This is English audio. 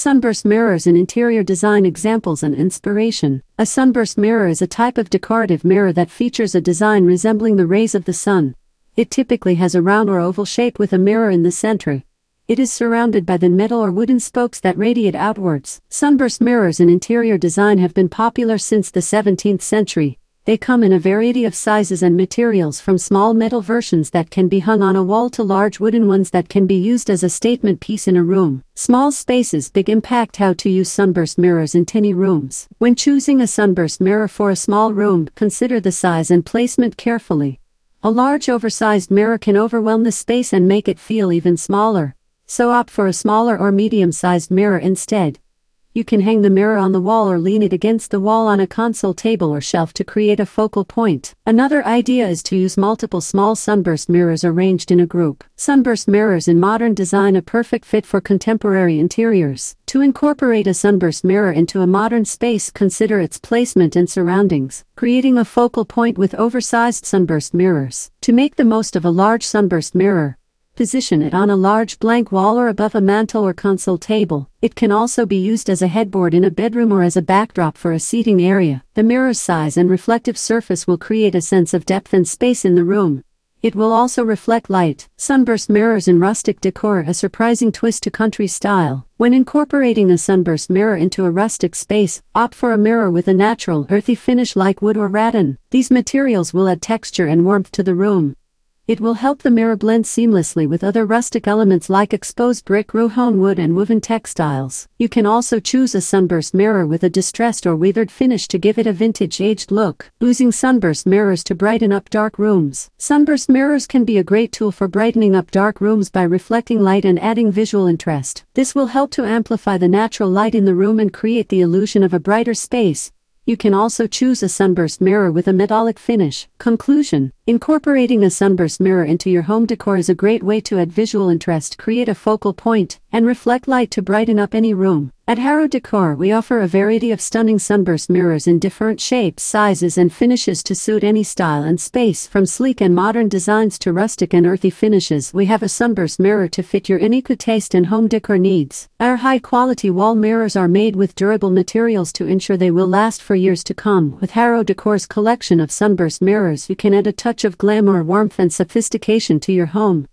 Sunburst mirrors and interior design examples and inspiration. A sunburst mirror is a type of decorative mirror that features a design resembling the rays of the sun. It typically has a round or oval shape with a mirror in the center. It is surrounded by the metal or wooden spokes that radiate outwards. Sunburst mirrors in interior design have been popular since the 17th century. They come in a variety of sizes and materials from small metal versions that can be hung on a wall to large wooden ones that can be used as a statement piece in a room. Small spaces big impact how to use sunburst mirrors in tiny rooms. When choosing a sunburst mirror for a small room, consider the size and placement carefully. A large oversized mirror can overwhelm the space and make it feel even smaller. So opt for a smaller or medium-sized mirror instead. You can hang the mirror on the wall or lean it against the wall on a console table or shelf to create a focal point. Another idea is to use multiple small sunburst mirrors arranged in a group. Sunburst mirrors in modern design are a perfect fit for contemporary interiors. To incorporate a sunburst mirror into a modern space consider its placement and surroundings, creating a focal point with oversized sunburst mirrors. To make the most of a large sunburst mirror, Position it on a large blank wall or above a mantel or console table. It can also be used as a headboard in a bedroom or as a backdrop for a seating area. The mirror's size and reflective surface will create a sense of depth and space in the room. It will also reflect light. Sunburst mirrors in rustic decor a surprising twist to country style. When incorporating a sunburst mirror into a rustic space, opt for a mirror with a natural, earthy finish like wood or rattan. These materials will add texture and warmth to the room. It will help the mirror blend seamlessly with other rustic elements like exposed brick rowan wood and woven textiles. You can also choose a sunburst mirror with a distressed or weathered finish to give it a vintage aged look. Using sunburst mirrors to brighten up dark rooms. Sunburst mirrors can be a great tool for brightening up dark rooms by reflecting light and adding visual interest. This will help to amplify the natural light in the room and create the illusion of a brighter space. You can also choose a sunburst mirror with a metallic finish. Conclusion Incorporating a sunburst mirror into your home decor is a great way to add visual interest, create a focal point, and reflect light to brighten up any room. At Harrow Decor, we offer a variety of stunning sunburst mirrors in different shapes, sizes, and finishes to suit any style and space. From sleek and modern designs to rustic and earthy finishes, we have a sunburst mirror to fit your unique taste and home decor needs. Our high-quality wall mirrors are made with durable materials to ensure they will last for years to come. With Harrow Decor's collection of sunburst mirrors, you can add a touch of glamour, warmth, and sophistication to your home.